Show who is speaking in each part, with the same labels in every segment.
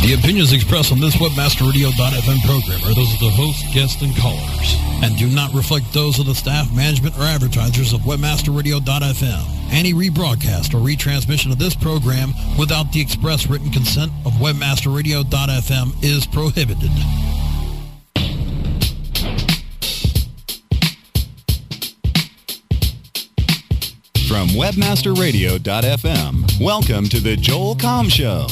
Speaker 1: The opinions expressed on this WebmasterRadio.fm program are those of the host, guests, and callers, and do not reflect those of the staff, management, or advertisers of WebmasterRadio.fm. Any rebroadcast or retransmission of this program without the express written consent of WebmasterRadio.fm is prohibited.
Speaker 2: From WebmasterRadio.fm, welcome to the Joel Comm Show.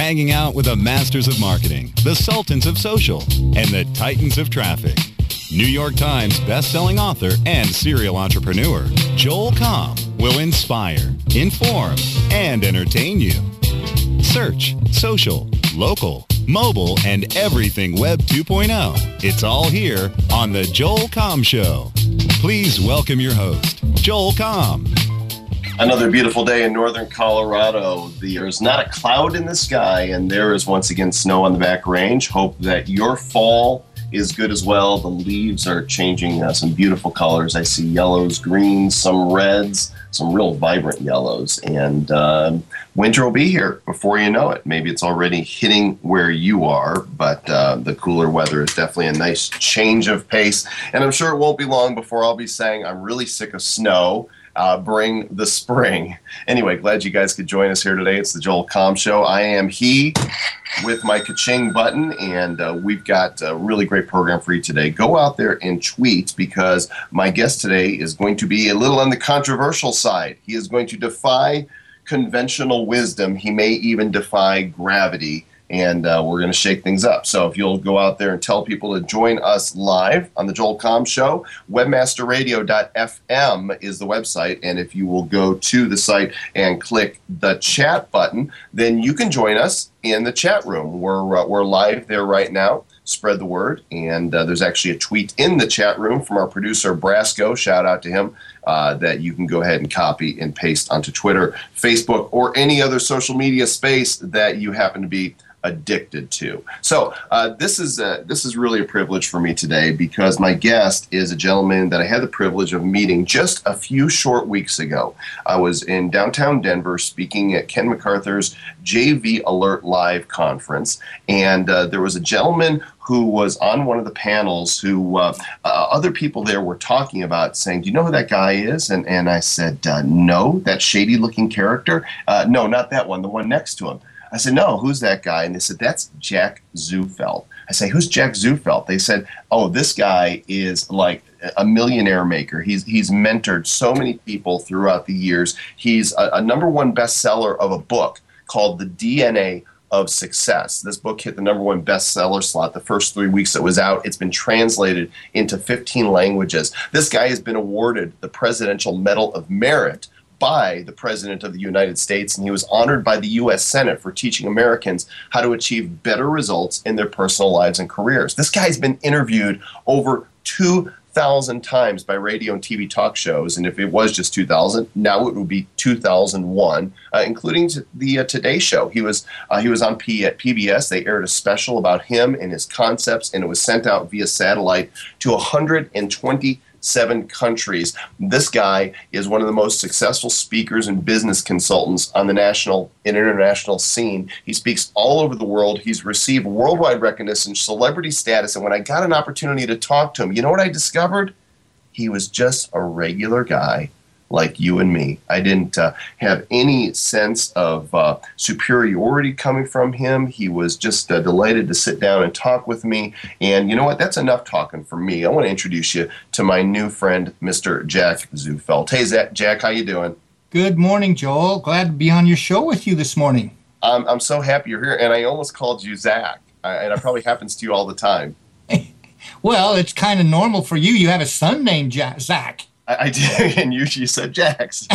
Speaker 2: Hanging out with the masters of marketing, the sultans of social, and the titans of traffic. New York Times best-selling author and serial entrepreneur, Joel Comm will inspire, inform, and entertain you. Search, social, local, mobile, and everything Web 2.0. It's all here on The Joel Comm Show. Please welcome your host, Joel Comm.
Speaker 3: Another beautiful day in northern Colorado. There's not a cloud in the sky, and there is once again snow on the back range. Hope that your fall is good as well. The leaves are changing uh, some beautiful colors. I see yellows, greens, some reds, some real vibrant yellows. And uh, winter will be here before you know it. Maybe it's already hitting where you are, but uh, the cooler weather is definitely a nice change of pace. And I'm sure it won't be long before I'll be saying I'm really sick of snow uh, bring the spring. Anyway, glad you guys could join us here today. It's the Joel Comm Show. I am he with my ka-ching button, and uh, we've got a really great program for you today. Go out there and tweet because my guest today is going to be a little on the controversial side. He is going to defy conventional wisdom. He may even defy gravity and uh, we're going to shake things up. So if you'll go out there and tell people to join us live on the Joel Comm Show, webmasterradio.fm is the website, and if you will go to the site and click the chat button, then you can join us in the chat room. We're uh, we're live there right now. Spread the word, and uh, there's actually a tweet in the chat room from our producer Brasco. Shout out to him. Uh, that you can go ahead and copy and paste onto Twitter, Facebook, or any other social media space that you happen to be addicted to. So uh, this is a, this is really a privilege for me today because my guest is a gentleman that I had the privilege of meeting just a few short weeks ago. I was in downtown Denver speaking at Ken McArthur's JV Alert Live conference, and uh, there was a gentleman who was on one of the panels who uh, uh, other people there were talking about saying do you know who that guy is and, and i said uh, no that shady looking character uh, no not that one the one next to him I said, no, who's that guy? And they said, that's Jack Zufelt. I say, who's Jack Zufelt? They said, oh, this guy is like a millionaire maker. He's he's mentored so many people throughout the years. He's a, a number one bestseller of a book called The DNA of Success. This book hit the number one bestseller slot the first three weeks it was out. It's been translated into 15 languages. This guy has been awarded the Presidential Medal of Merit by the President of the United States, and he was honored by the U.S. Senate for teaching Americans how to achieve better results in their personal lives and careers. This guy's been interviewed over 2,000 times by radio and TV talk shows, and if it was just 2,000, now it would be 2001, uh, including the uh, Today Show. He was uh, he was on P- at PBS. They aired a special about him and his concepts, and it was sent out via satellite to 120 seven countries. This guy is one of the most successful speakers and business consultants on the national and international scene. He speaks all over the world. He's received worldwide recognition, celebrity status. And when I got an opportunity to talk to him, you know what I discovered? He was just a regular guy like you and me. I didn't uh, have any sense of uh, superiority coming from him. He was just uh, delighted to sit down and talk with me. And you know what? That's enough talking for me. I want to introduce you to my new friend, Mr. Jack Zufelt. Hey, Zach, Jack, how you doing?
Speaker 4: Good morning, Joel. Glad to be on your show with you this morning.
Speaker 3: I'm, I'm so happy you're here. And I almost called you Zach. and it probably happens to you all the time.
Speaker 4: well, it's kind of normal for you. You have a son named Zach.
Speaker 3: I, I did, and you, you said Jax.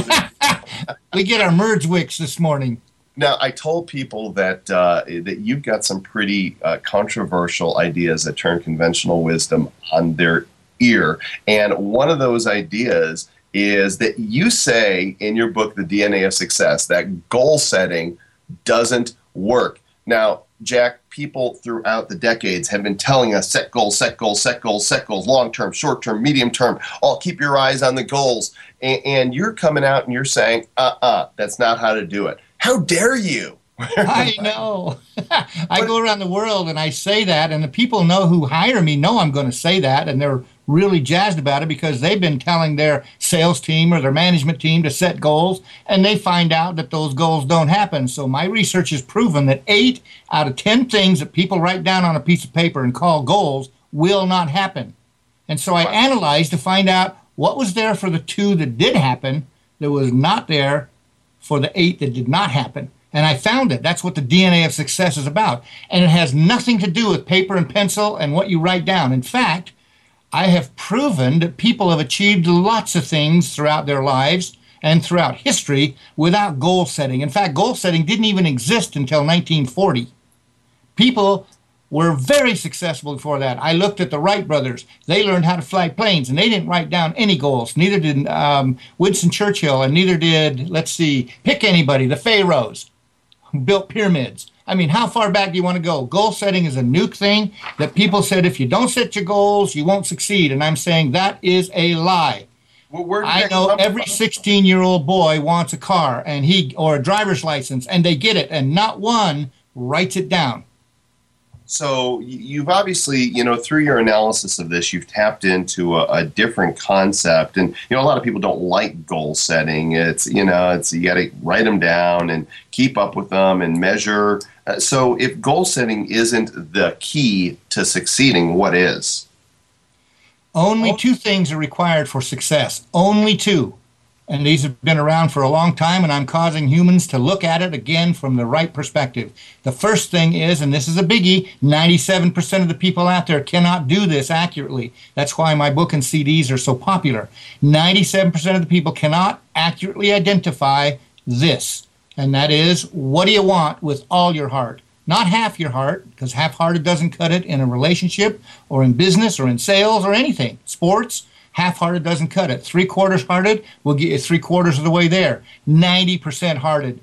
Speaker 4: we get our merge wicks this morning.
Speaker 3: Now, I told people that uh, that you've got some pretty uh, controversial ideas that turn conventional wisdom on their ear, and one of those ideas is that you say in your book, The DNA of Success, that goal setting doesn't work. Now, Jack, people throughout the decades have been telling us set goals, set goals, set goals, set goals, long term, short term, medium term. All keep your eyes on the goals. And, and you're coming out and you're saying, uh uh-uh, uh, that's not how to do it. How dare you
Speaker 4: I know. I go around the world and I say that, and the people know who hire me know I'm going to say that, and they're really jazzed about it because they've been telling their sales team or their management team to set goals, and they find out that those goals don't happen. So my research has proven that eight out of ten things that people write down on a piece of paper and call goals will not happen. And so I analyzed to find out what was there for the two that did happen that was not there for the eight that did not happen. And I found it. That's what the DNA of success is about. And it has nothing to do with paper and pencil and what you write down. In fact, I have proven that people have achieved lots of things throughout their lives and throughout history without goal setting. In fact, goal setting didn't even exist until 1940. People were very successful before that. I looked at the Wright brothers. They learned how to fly planes, and they didn't write down any goals. Neither did um, Winston Churchill, and neither did, let's see, pick anybody, the Pharaohs built pyramids. I mean, how far back do you want to go? Goal setting is a new thing that people said if you don't set your goals, you won't succeed. And I'm saying that is a lie. Well, I know every 16 year old boy wants a car and he or a driver's license and they get it and not one writes it down.
Speaker 3: So you've obviously, you know, through your analysis of this, you've tapped into a, a, different concept, and you know, a lot of people don't like goal setting. It's you know, it's you got to write them down and keep up with them and measure. Uh, so if goal setting isn't the key to succeeding, what is?
Speaker 4: Only two things are required for success. Only two and these have been around for a long time, and I'm causing humans to look at it again from the right perspective. The first thing is, and this is a biggie 97% of the people out there cannot do this accurately. That's why my book and CDs are so popular. 97% of the people cannot accurately identify this, and that is what do you want with all your heart? Not half your heart, because half hearted doesn't cut it in a relationship or in business or in sales or anything, sports Half hearted doesn't cut it. Three quarters hearted will get you three quarters of the way there. 90% hearted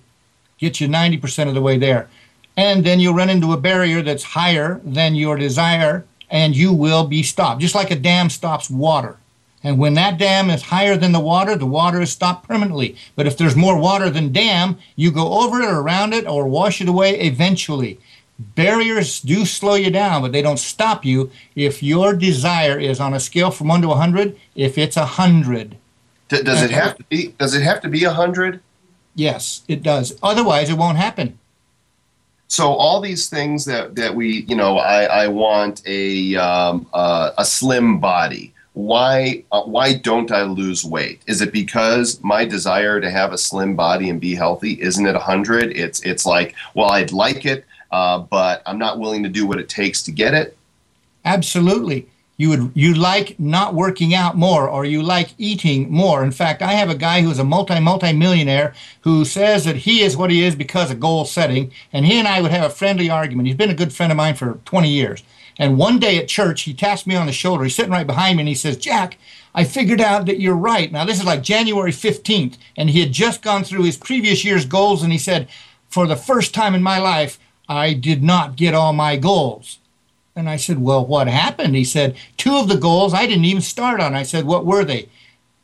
Speaker 4: gets you 90% of the way there. And then you'll run into a barrier that's higher than your desire and you will be stopped. Just like a dam stops water. And when that dam is higher than the water, the water is stopped permanently. But if there's more water than dam, you go over it or around it or wash it away eventually. Barriers do slow you down, but they don't stop you if your desire is on a scale from 1 to 100, if it's 100.
Speaker 3: D- does it have to be does it have to be 100?
Speaker 4: Yes, it does. Otherwise, it won't happen.
Speaker 3: So all these things that, that we, you know, I, I want a um, uh, a slim body. Why uh, why don't I lose weight? Is it because my desire to have a slim body and be healthy isn't it 100? It's it's like, well, I'd like it, uh, but I'm not willing to do what it takes to get it.
Speaker 4: Absolutely. You would you like not working out more or you like eating more. In fact, I have a guy who's a multi multi millionaire who says that he is what he is because of goal setting, and he and I would have a friendly argument. He's been a good friend of mine for 20 years. And one day at church, he taps me on the shoulder. He's sitting right behind me and he says, Jack, I figured out that you're right. Now, this is like January 15th, and he had just gone through his previous year's goals, and he said, For the first time in my life, I did not get all my goals. And I said, Well, what happened? He said, Two of the goals I didn't even start on. I said, What were they?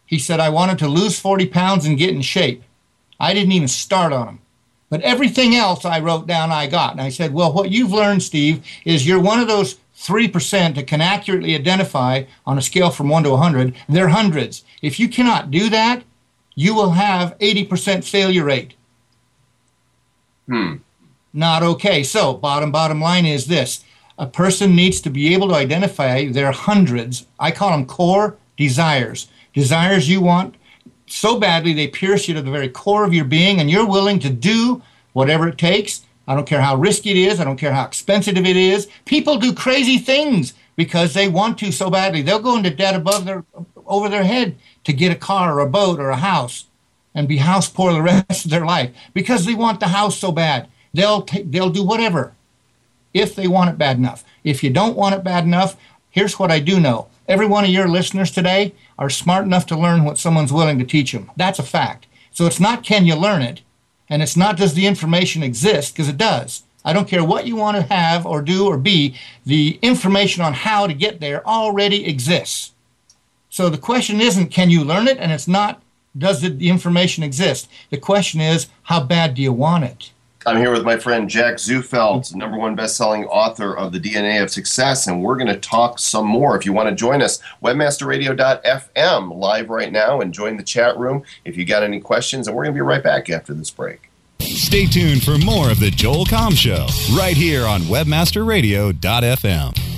Speaker 4: He said, I wanted to lose 40 pounds and get in shape. I didn't even start on them. But everything else I wrote down, I got. And I said, Well, what you've learned, Steve, is you're one of those 3% that can accurately identify on a scale from 1 to 100. They're hundreds. If you cannot do that, you will have 80% failure rate.
Speaker 3: Hmm
Speaker 4: not okay. So, bottom bottom line is this: a person needs to be able to identify their hundreds. I call them core desires. Desires you want so badly they pierce you to the very core of your being, and you're willing to do whatever it takes. I don't care how risky it is. I don't care how expensive it is. People do crazy things because they want to so badly. They'll go into debt above their over their head to get a car or a boat or a house and be house poor the rest of their life because they want the house so bad. They'll take, they'll do whatever if they want it bad enough. If you don't want it bad enough, here's what I do know. Every one of your listeners today are smart enough to learn what someone's willing to teach them. That's a fact. So it's not can you learn it, and it's not does the information exist, because it does. I don't care what you want to have or do or be, the information on how to get there already exists. So the question isn't can you learn it, and it's not does the information exist. The question is how bad do you want it?
Speaker 3: I'm here with my friend Jack Zufelt, number one best-selling author of The DNA of Success, and we're going to talk some more. If you want to join us, webmasterradio.fm live right now and join the chat room if you got any questions, and we're going to be right back after this break.
Speaker 2: Stay tuned for more of the Joel Comm Show right here on webmasterradio.fm.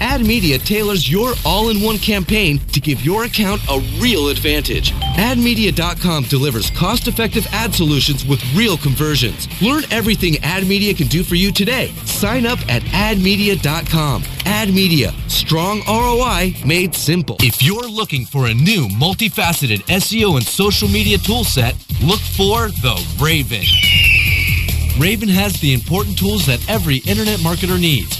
Speaker 5: AdMedia tailors your all-in-one campaign to give your account a real advantage. AdMedia.com delivers cost-effective ad solutions with real conversions. Learn everything AdMedia can do for you today. Sign up at AdMedia.com. AdMedia, strong ROI made simple. If you're looking for a new multifaceted SEO and social media toolset, look for the Raven. Raven has the important tools that every internet marketer needs.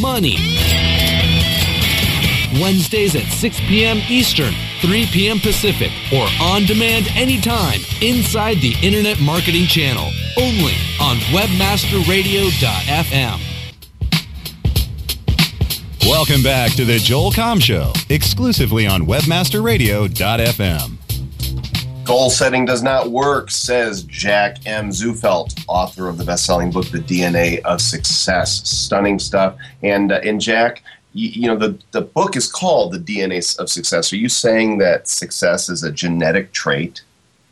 Speaker 5: money. Wednesdays at 6 p.m. Eastern, 3 p.m. Pacific, or on demand anytime inside the Internet Marketing Channel, only on WebmasterRadio.fm.
Speaker 2: Welcome back to the Joel Comm Show, exclusively on WebmasterRadio.fm.
Speaker 3: Goal setting does not work, says Jack M. Zufelt, author of the best-selling book, The DNA of Success. Stunning stuff. And uh, and Jack, you, you, know the the book is called The DNA of Success. Are you saying that success is a genetic trait?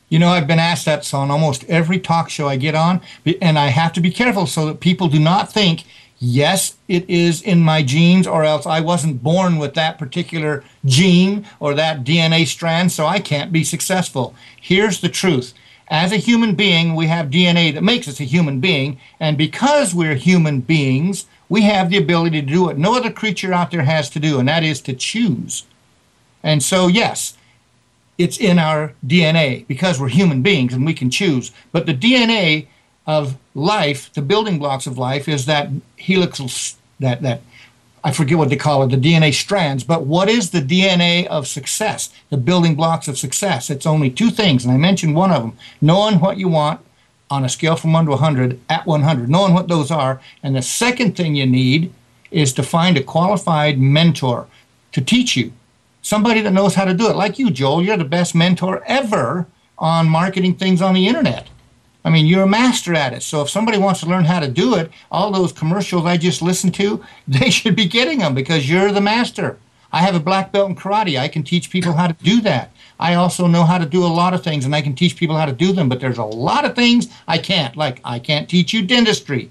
Speaker 4: You know, I've been asked that on almost every talk show I get on, and I have to be careful so that people do not think yes, it is in my genes, or else I wasn't born with that particular gene or that DNA strand, so I can't be successful. Here's the truth. As a human being, we have DNA that makes us a human being, and because we're human beings, we have the ability to do what no other creature out there has to do, and that is to choose. And so, yes, it's in our DNA because we're human beings and we can choose. But the DNA of life, the building blocks of life, is that helical, that, that, I forget what they call it, the DNA strands. But what is the DNA of success, the building blocks of success? It's only two things, and I mentioned one of them knowing what you want on a scale from 1 to 100 at 100, knowing what those are. And the second thing you need is to find a qualified mentor to teach you, somebody that knows how to do it. Like you, Joel, you're the best mentor ever on marketing things on the internet. I mean, you're a master at it. So if somebody wants to learn how to do it, all those commercials I just listened to, they should be getting them because you're the master. I have a black belt in karate. I can teach people how to do that. I also know how to do a lot of things and I can teach people how to do them, but there's a lot of things I can't. Like, I can't teach you dentistry.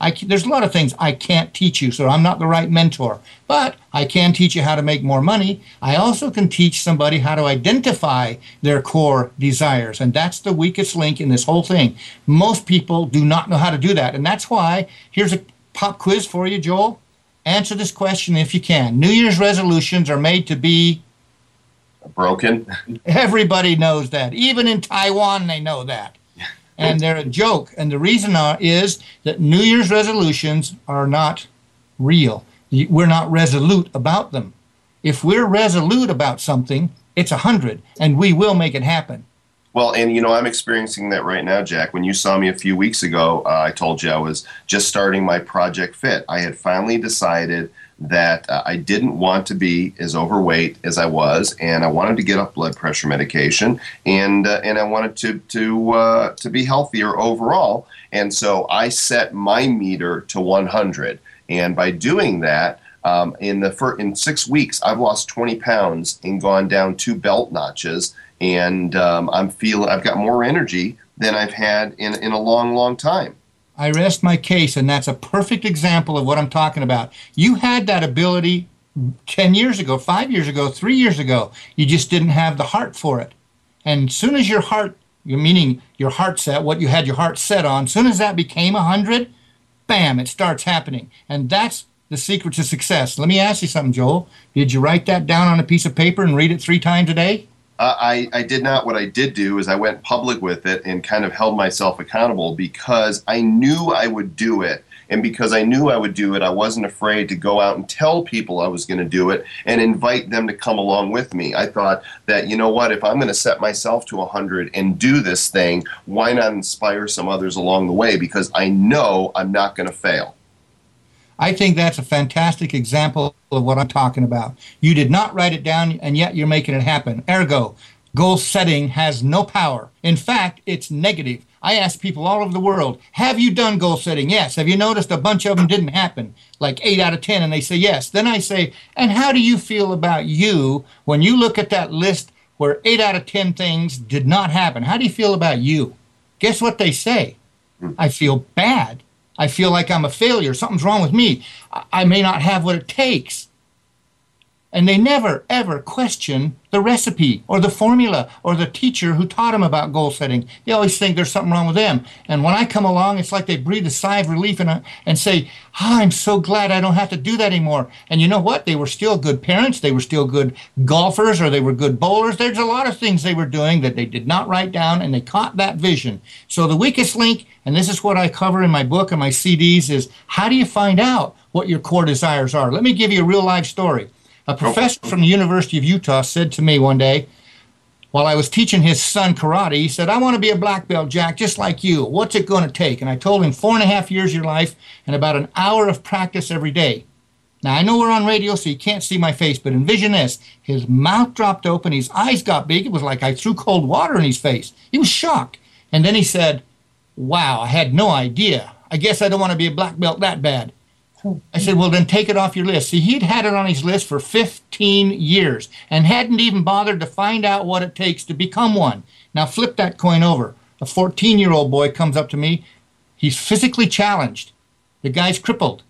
Speaker 4: I, there's a lot of things I can't teach you, so I'm not the right mentor. But I can teach you how to make more money. I also can teach somebody how to identify their core desires, and that's the weakest link in this whole thing. Most people do not know how to do that, and that's why here's a pop quiz for you, Joel. Answer this question if you can. New Year's resolutions are made to be
Speaker 3: broken.
Speaker 4: Everybody knows that. Even in Taiwan, they know that and they're a joke. And the reason is that New Year's resolutions are not real. we're not resolute about them. If we're resolute about something, it's a 100, and we will make it happen.
Speaker 3: Well, and you know, I'm experiencing that right now, Jack. When you saw me a few weeks ago, uh, I told you I was just starting my Project Fit. I had finally decided that uh, I didn't want to be as overweight as I was, and I wanted to get off blood pressure medication, and uh, and I wanted to to uh, to be healthier overall. And so I set my meter to 100, and by doing that, um, in the fir- in six weeks, I've lost 20 pounds and gone down two belt notches, and um, I'm feeling I've got more energy than I've had in in a long, long time.
Speaker 4: I rest my case, and that's a perfect example of what I'm talking about. You had that ability 10 years ago, five years ago, three years ago. You just didn't have the heart for it. And as soon as your heart, meaning your heart set, what you had your heart set on, as soon as that became a 100, bam, it starts happening. And that's the secret to success. Let me ask you something, Joel. Did you write that down on a piece of paper and read it three times a day?
Speaker 3: Uh, I, I did not. What I did do is I went public with it and kind of held myself accountable because I knew I would do it. And because I knew I would do it, I wasn't afraid to go out and tell people I was going to do it and invite them to come along with me. I thought that, you know what, if I'm going to set myself to 100 and do this thing, why not inspire some others along the way? Because I know I'm not going to fail.
Speaker 4: I think that's a fantastic example of what I'm talking about. You did not write it down, and yet you're making it happen. Ergo, goal setting has no power. In fact, it's negative. I ask people all over the world, have you done goal setting? Yes. Have you noticed a bunch of them didn't happen? Like eight out of 10, and they say yes. Then I say, and how do you feel about you when you look at that list where eight out of 10 things did not happen? How do you feel about you? Guess what they say? Hmm. I feel bad. I feel like I'm a failure. Something's wrong with me. I may not have what it takes. And they never, ever question the recipe or the formula or the teacher who taught them about goal setting. They always think there's something wrong with them. And when I come along, it's like they breathe a sigh of relief and, uh, and say, oh, I'm so glad I don't have to do that anymore. And you know what? They were still good parents. They were still good golfers or they were good bowlers. There's a lot of things they were doing that they did not write down and they caught that vision. So the weakest link, and this is what I cover in my book and my CDs, is how do you find out what your core desires are? Let me give you a real life story. A professor from the University of Utah said to me one day, while I was teaching his son karate, he said, I want to be a black belt, Jack, just like you. What's it going to take? And I told him four and a half years of your life and about an hour of practice every day. Now, I know we're on radio, so you can't see my face, but envision this. His mouth dropped open, his eyes got big. It was like I threw cold water in his face. He was shocked. And then he said, Wow, I had no idea. I guess I don't want to be a black belt that bad. I said, well, then take it off your list. See, he'd had it on his list for 15 years and hadn't even bothered to find out what it takes to become one. Now, flip that coin over. A 14 year old boy comes up to me. He's physically challenged. The guy's crippled.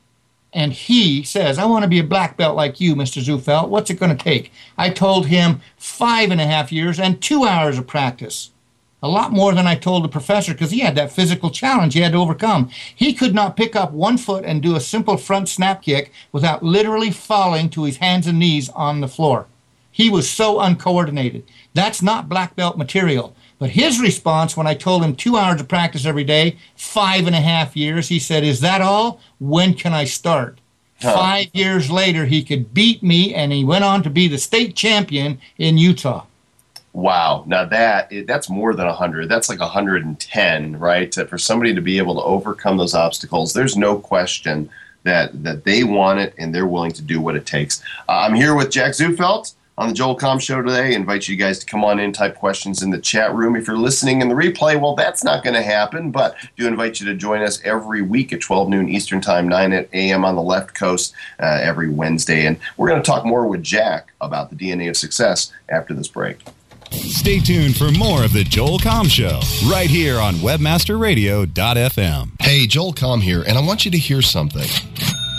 Speaker 4: And he says, I want to be a black belt like you, Mr. Zufelt. What's it going to take? I told him five and a half years and two hours of practice a lot more than I told the professor because he had that physical challenge he had to overcome. He could not pick up one foot and do a simple front snap kick without literally falling to his hands and knees on the floor. He was so uncoordinated. That's not black belt material. But his response when I told him two hours of practice every day, five and a half years, he said, Is that all? When can I start? Huh. Five years later, he could beat me, and he went on to be the state champion in Utah.
Speaker 3: Wow. Now that that's more than 100. That's like 110, right? For somebody to be able to overcome those obstacles, there's no question that that they want it and they're willing to do what it takes. Uh, I'm here with Jack Zufelt on the Joel Comm Show today. I invite you guys to come on in, type questions in the chat room. If you're listening in the replay, well, that's not going to happen, but I do invite you to join us every week at 12 noon Eastern Time, 9 at a.m. on the left coast uh, every Wednesday. And we're going to talk more with Jack about the DNA of success after this break.
Speaker 2: Stay tuned for more of the Joel Comm Show right here on WebmasterRadio.fm.
Speaker 6: Hey, Joel Comm here, and I want you to hear something.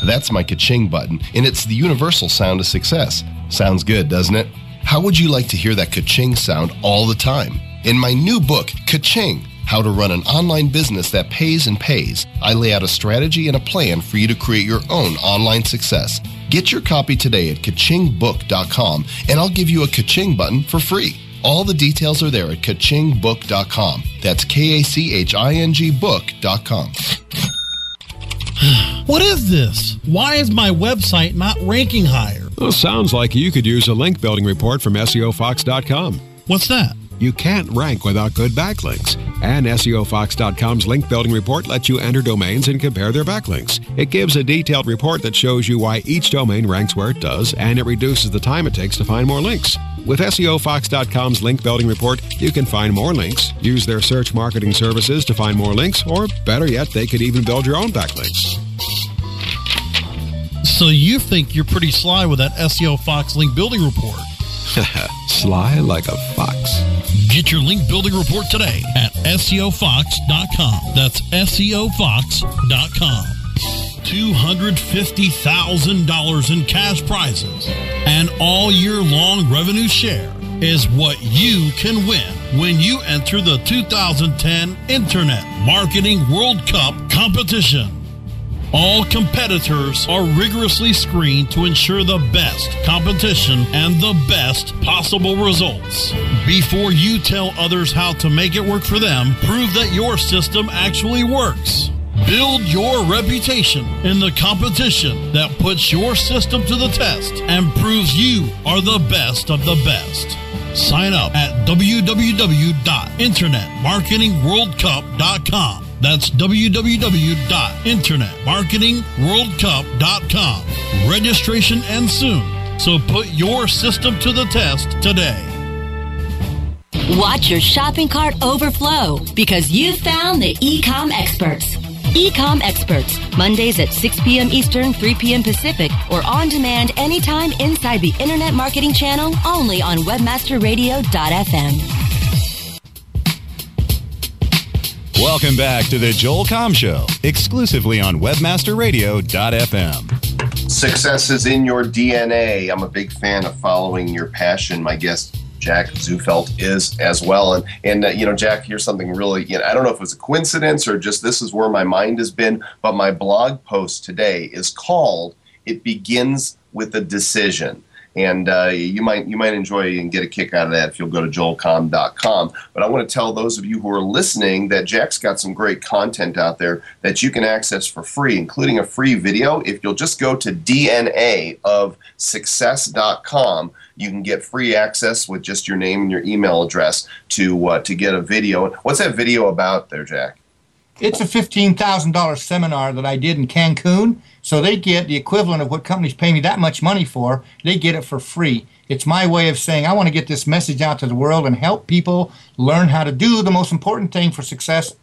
Speaker 6: That's my ka-ching button, and it's the universal sound of success. Sounds good, doesn't it? How would you like to hear that ka-ching sound all the time? In my new book, Ka-ching, How to Run an Online Business That Pays and Pays, I lay out a strategy and a plan for you to create your own online success. Get your copy today at kachingbook.com, and I'll give you a ka-ching button for free. All the details are there at kachingbook.com. That's K A C H I N G book.com.
Speaker 1: what is this? Why is my website not ranking higher?
Speaker 7: Well, sounds like you could use a link building report from SEOFox.com.
Speaker 1: What's that?
Speaker 7: You can't rank without good backlinks. And SEOFox.com's link building report lets you enter domains and compare their backlinks. It gives a detailed report that shows you why each domain ranks where it does, and it reduces the time it takes to find more links. With SEOFox.com's link building report, you can find more links, use their search marketing services to find more links, or better yet, they could even build your own backlinks.
Speaker 1: So you think you're pretty sly with that SEO Fox link building report?
Speaker 7: Sly like a fox.
Speaker 1: Get your link building report today at SEOFox.com. That's SEOFox.com. $250,000 in cash prizes and all year long revenue share is what you can win when you enter the 2010 Internet Marketing World Cup competition. All competitors are rigorously screened to ensure the best competition and the best possible results. Before you tell others how to make it work for them, prove that your system actually works. Build your reputation in the competition that puts your system to the test and proves you are the best of the best. Sign up at www.internetmarketingworldcup.com. That's www.internetmarketingworldcup.com. Registration ends soon, so put your system to the test today.
Speaker 8: Watch your shopping cart overflow because you've found the Ecom Experts. Ecom Experts, Mondays at 6 p.m. Eastern, 3 p.m. Pacific, or on demand anytime inside the Internet Marketing Channel only on WebmasterRadio.fm.
Speaker 2: Welcome back to the Joel Comm Show, exclusively on WebmasterRadio.fm.
Speaker 3: Success is in your DNA. I'm a big fan of following your passion. My guest, Jack Zufelt, is as well. And, and uh, you know, Jack, here's something really, you know, I don't know if it was a coincidence or just this is where my mind has been, but my blog post today is called It Begins with a Decision and uh, you might you might enjoy and get a kick out of that if you'll go to joelcomm.com. But I want to tell those of you who are listening that Jack's got some great content out there that you can access for free, including a free video. If you'll just go to DNA of success.com, you can get free access with just your name and your email address to uh, to get a video. What's that video about there, Jack?
Speaker 4: It's a $15,000 seminar that I did in Cancun. So they get the equivalent of what companies pay me that much money for. They get it for free. It's my way of saying I want to get this message out to the world and help people learn how to do the most important thing for success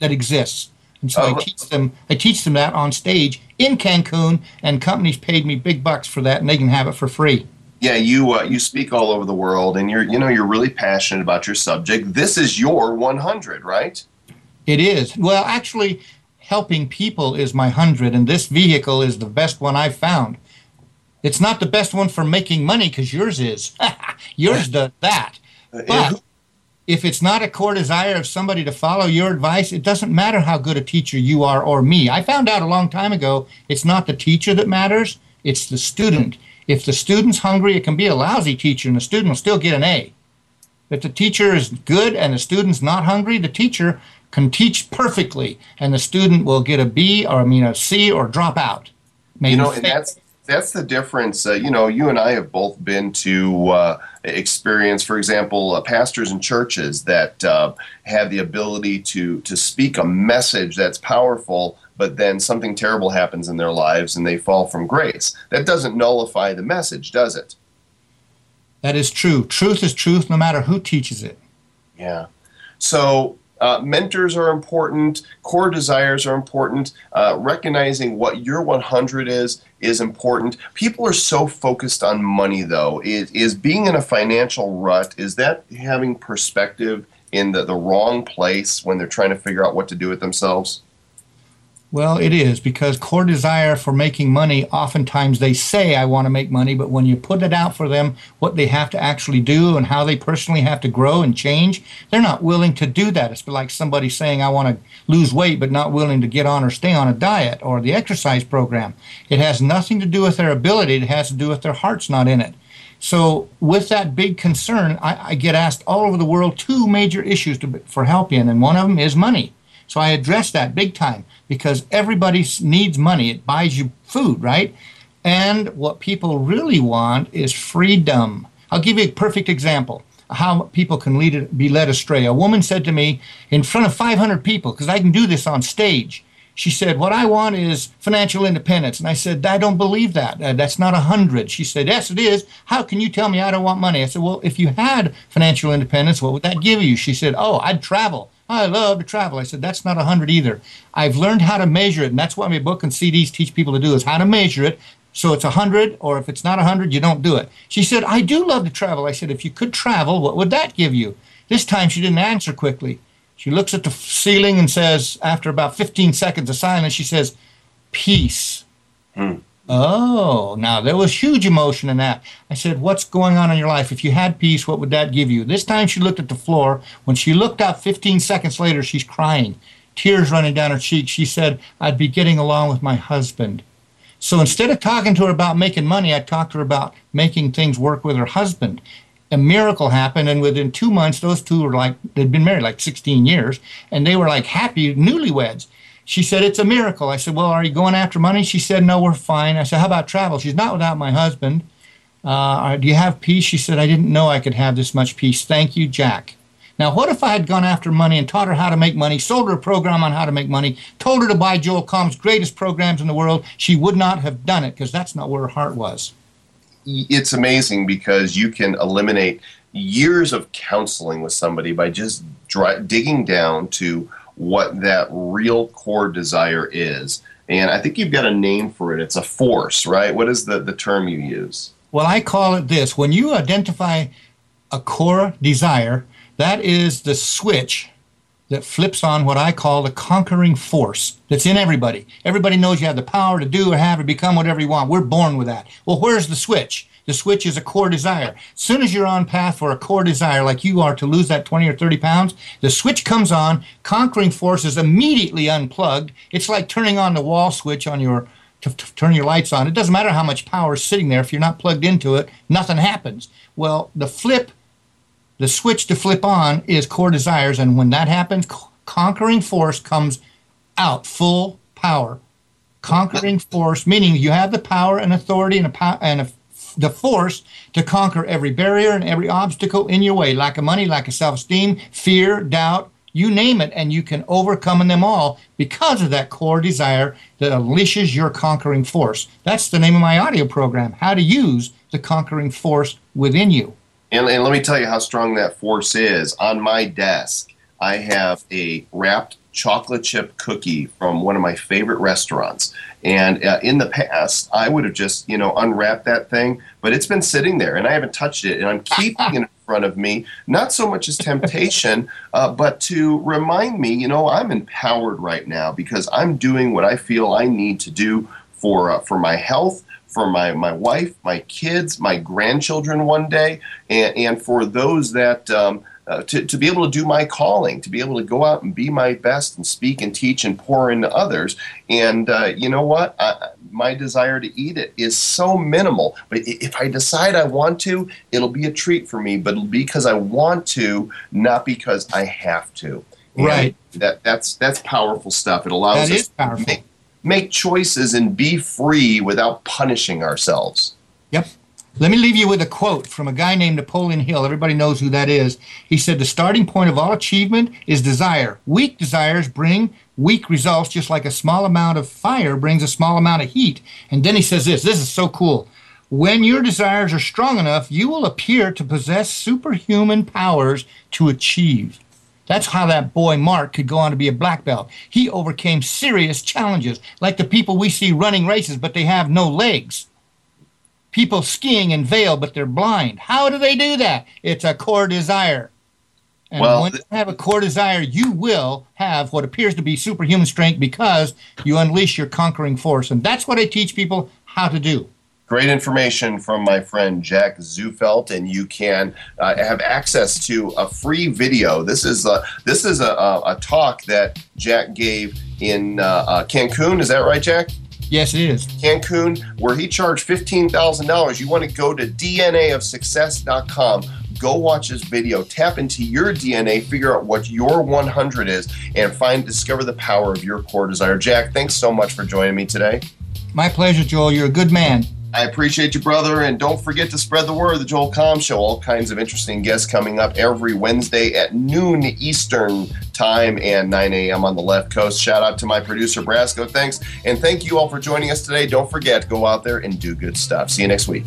Speaker 4: that exists. And so I teach them I teach them that on stage in Cancun and companies paid me big bucks for that and they can have it for free.
Speaker 3: Yeah, you uh, you speak all over the world and you're you know you're really passionate about your subject. This is your 100, right?
Speaker 4: It is. Well, actually, helping people is my 100, and this vehicle is the best one I've found. It's not the best one for making money because yours is. yours does that. Uh, but if it's not a core desire of somebody to follow your advice, it doesn't matter how good a teacher you are or me. I found out a long time ago it's not the teacher that matters, it's the student. If the student's hungry, it can be a lousy teacher and the student will still get an A. If the teacher is good and the student's not hungry, the teacher can teach perfectly, and the student will get a B or I mean a C or drop out.
Speaker 3: Maybe you know, and that's that's the difference. Uh, you know, you and I have both been to uh, experience, for example, uh, pastors and churches that uh, have the ability to to speak a message that's powerful, but then something terrible happens in their lives and they fall from grace. That doesn't nullify the message, does it?
Speaker 4: That is true. Truth is truth, no matter who teaches it.
Speaker 3: Yeah. So uh, mentors are important. Core desires are important. Uh, recognizing what your 100 is is important. People are so focused on money, though. Is, is being in a financial rut, is that having perspective in the, the wrong place when they're trying to figure out what to do with themselves?
Speaker 4: Well, it is because core desire for making money, oftentimes they say, I want to make money, but when you put it out for them, what they have to actually do and how they personally have to grow and change, they're not willing to do that. It's like somebody saying, I want to lose weight, but not willing to get on or stay on a diet or the exercise program. It has nothing to do with their ability, it has to do with their heart's not in it. So, with that big concern, I, I get asked all over the world two major issues to, for help in, and one of them is money So I addressed that big time because everybody needs money. It buys you food, right? And what people really want is freedom. I'll give you a perfect example how people can lead, be led astray. A woman said to me in front of 500 people, because I can do this on stage, she said, What I want is financial independence. And I said, I don't believe that. Uh, that's not a hundred. She said, Yes, it is. How can you tell me I don't want money? I said, Well, if you had financial independence, what would that give you? She said, Oh, I'd travel. I love to travel. I said, That's not a hundred either. I've learned how to measure it. And that's what my book and CDs teach people to do is how to measure it. So it's a hundred, or if it's not a hundred, you don't do it. She said, I do love to travel. I said, If you could travel, what would that give you? This time she didn't answer quickly. She looks at the ceiling and says, after about 15 seconds of silence, she says, Peace. Hmm. Oh, now there was huge emotion in that. I said, What's going on in your life? If you had peace, what would that give you? This time she looked at the floor. When she looked up 15 seconds later, she's crying, tears running down her cheeks. She said, I'd be getting along with my husband. So instead of talking to her about making money, I talked to her about making things work with her husband a miracle happened, and within two months, those two were like they'd been married like 16 years, and they were like happy newlyweds. She said, It's a miracle. I said, Well, are you going after money? She said, No, we're fine. I said, How about travel? She's not without my husband. Uh, do you have peace? She said, I didn't know I could have this much peace. Thank you, Jack. Now, what if I had gone after money and taught her how to make money, sold her a program on how to make money, told her to buy Joel Comm's greatest programs in the world? She would not have done it because that's not where her heart was
Speaker 3: it's amazing because you can eliminate years of counseling with somebody by just dry, digging down to what that real core desire is. And I think you've got a name for it. It's a force, right? What is the, the term you use?
Speaker 4: Well, I call it this. When you identify a core desire, that is the switch that flips on what I call the conquering force that's in everybody. Everybody knows you have the power to do or have or become whatever you want. We're born with that. Well, where's the switch? The switch is a core desire. As soon as you're on path for a core desire, like you are to lose that 20 or 30 pounds, the switch comes on, conquering force is immediately unplugged. It's like turning on the wall switch on your to, turn your lights on. It doesn't matter how much power is sitting there. If you're not plugged into it, nothing happens. Well, the flip the switch to flip on is core desires, and when that happens, conquering force comes out full power. Conquering force, meaning you have the power and authority and, a, and a, the force to conquer every barrier and every obstacle in your way, lack of money, lack of self esteem, fear, doubt, you name it, and you can overcome them all because of that core desire that unleashes your conquering force. That's the name of my audio program How to Use the Conquering Force Within You.
Speaker 3: And, and let me tell you how strong that force is. On my desk, I have a wrapped chocolate chip cookie from one of my favorite restaurants. And uh, in the past, I would have just, you know, unwrapped that thing, but it's been sitting there and I haven't touched it. And I'm keeping it in front of me, not so much as temptation, uh, but to remind me, you know, I'm empowered right now because I'm doing what I feel I need to do for, uh, for my health for my, my wife, my kids, my grandchildren one day, and, and for those that um, uh, to, to be able to do my calling, to be able to go out and be my best and speak and teach and pour into others. And uh, you know what? I, my desire to eat it is so minimal. But if I decide I want to, it'll be a treat for me, but it'll be because I want to, not because I have to.
Speaker 4: And right.
Speaker 3: That that's that's powerful stuff. It allows
Speaker 4: that
Speaker 3: us to make, make choices and be free without punishing ourselves.
Speaker 4: Yep. Let me leave you with a quote from a guy named Napoleon Hill. Everybody knows who that is. He said, The starting point of all achievement is desire. Weak desires bring weak results, just like a small amount of fire brings a small amount of heat. And then he says this this is so cool. When your desires are strong enough, you will appear to possess superhuman powers to achieve. That's how that boy Mark could go on to be a black belt. He overcame serious challenges, like the people we see running races, but they have no legs. People skiing in Vail, but they're blind. How do they do that? It's a core desire. And well, when you have a core desire, you will have what appears to be superhuman strength because you unleash your conquering force. And that's what I teach people how to do
Speaker 3: great information from my friend Jack Zufelt, and you can uh, have access to a free video. This is a this is a, a, a talk that Jack gave in uh, uh, Cancun. Is that right, Jack?
Speaker 4: Yes, it is.
Speaker 3: Cancun, where he charged fifteen thousand dollars. You want to go to DNAofsuccess.com go watch this video, tap into your DNA, figure out what your 100 is, and find discover the power of your core desire. Jack, thanks so much for joining me today.
Speaker 4: My pleasure, Joel. You're a good man.
Speaker 3: I appreciate you, brother. And don't forget to spread the word. The Joel Comm Show. All kinds of interesting guests coming up every Wednesday at noon Eastern Time and 9 a.m. on the left coast. Shout out to my producer, Brasco. Thanks. And thank you all for joining us today. Don't forget, go out there and do good stuff. See you next week.